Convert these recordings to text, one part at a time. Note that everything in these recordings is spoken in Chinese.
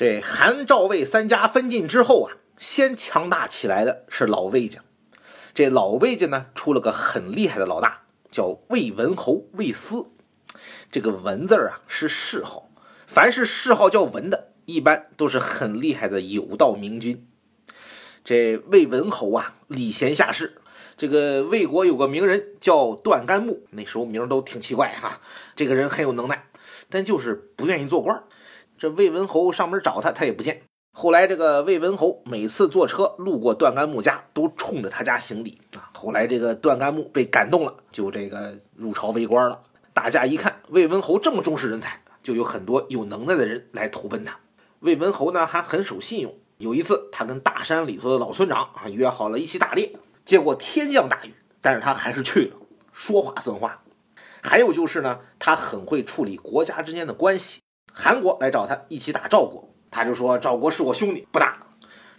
这韩赵魏三家分晋之后啊，先强大起来的是老魏家。这老魏家呢，出了个很厉害的老大，叫魏文侯魏斯。这个文字啊是谥号，凡是谥号叫文的，一般都是很厉害的有道明君。这魏文侯啊，礼贤下士。这个魏国有个名人叫段干木，那时候名都挺奇怪哈。这个人很有能耐，但就是不愿意做官。这魏文侯上门找他，他也不见。后来这个魏文侯每次坐车路过段干木家，都冲着他家行礼啊。后来这个段干木被感动了，就这个入朝为官了。大家一看魏文侯这么重视人才，就有很多有能耐的人来投奔他。魏文侯呢还很守信用。有一次，他跟大山里头的老村长啊约好了一起打猎。结果天降大雨，但是他还是去了，说话算话。还有就是呢，他很会处理国家之间的关系。韩国来找他一起打赵国，他就说赵国是我兄弟，不打。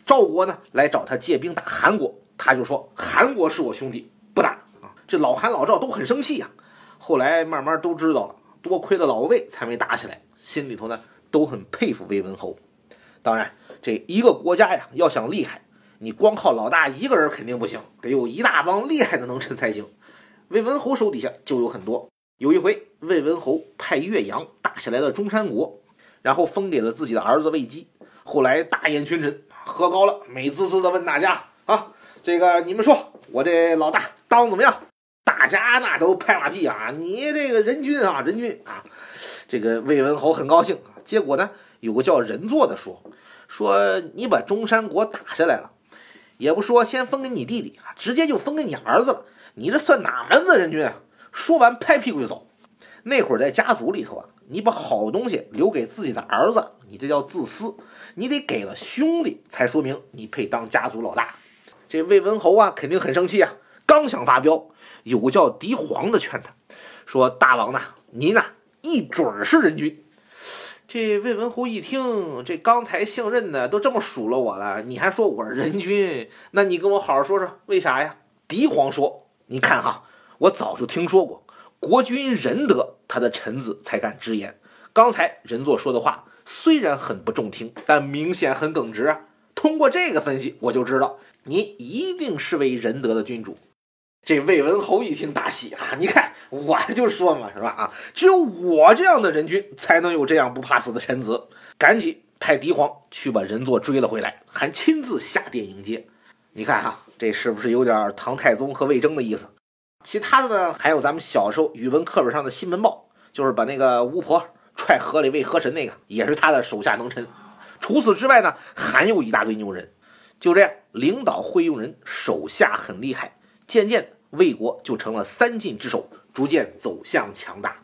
赵国呢来找他借兵打韩国，他就说韩国是我兄弟，不打。啊，这老韩老赵都很生气呀。后来慢慢都知道了，多亏了老魏才没打起来，心里头呢都很佩服魏文侯。当然，这一个国家呀，要想厉害。你光靠老大一个人肯定不行，得有一大帮厉害的能臣才行。魏文侯手底下就有很多。有一回，魏文侯派岳阳打下来了中山国，然后封给了自己的儿子魏姬。后来大宴群臣，喝高了，美滋滋的问大家：“啊，这个你们说我这老大当的怎么样？”大家那都拍马屁啊！你这个人君啊，人君啊！这个魏文侯很高兴。结果呢，有个叫人作的说：“说你把中山国打下来了。”也不说先封给你弟弟啊，直接就封给你儿子了。你这算哪门子人君啊？说完拍屁股就走。那会儿在家族里头啊，你把好东西留给自己的儿子，你这叫自私。你得给了兄弟，才说明你配当家族老大。这魏文侯啊，肯定很生气啊。刚想发飙，有个叫狄黄的劝他说：“大王呐，您呐一准儿是人君。”这魏文侯一听，这刚才姓任的都这么数落我了，你还说我是人君？那你跟我好好说说，为啥呀？狄黄说：“你看哈，我早就听说过，国君仁德，他的臣子才敢直言。刚才仁作说的话虽然很不中听，但明显很耿直啊。通过这个分析，我就知道您一定是位仁德的君主。”这魏文侯一听大喜啊！你看，我就说嘛，是吧？啊，只有我这样的人君，才能有这样不怕死的臣子。赶紧派狄黄去把人作追了回来，还亲自下殿迎接。你看哈，这是不是有点唐太宗和魏征的意思？其他的呢，还有咱们小时候语文课本上的新闻报，就是把那个巫婆踹河里喂河神那个，也是他的手下能臣。除此之外呢，还有一大堆牛人。就这样，领导会用人，手下很厉害。渐渐，魏国就成了三晋之首，逐渐走向强大。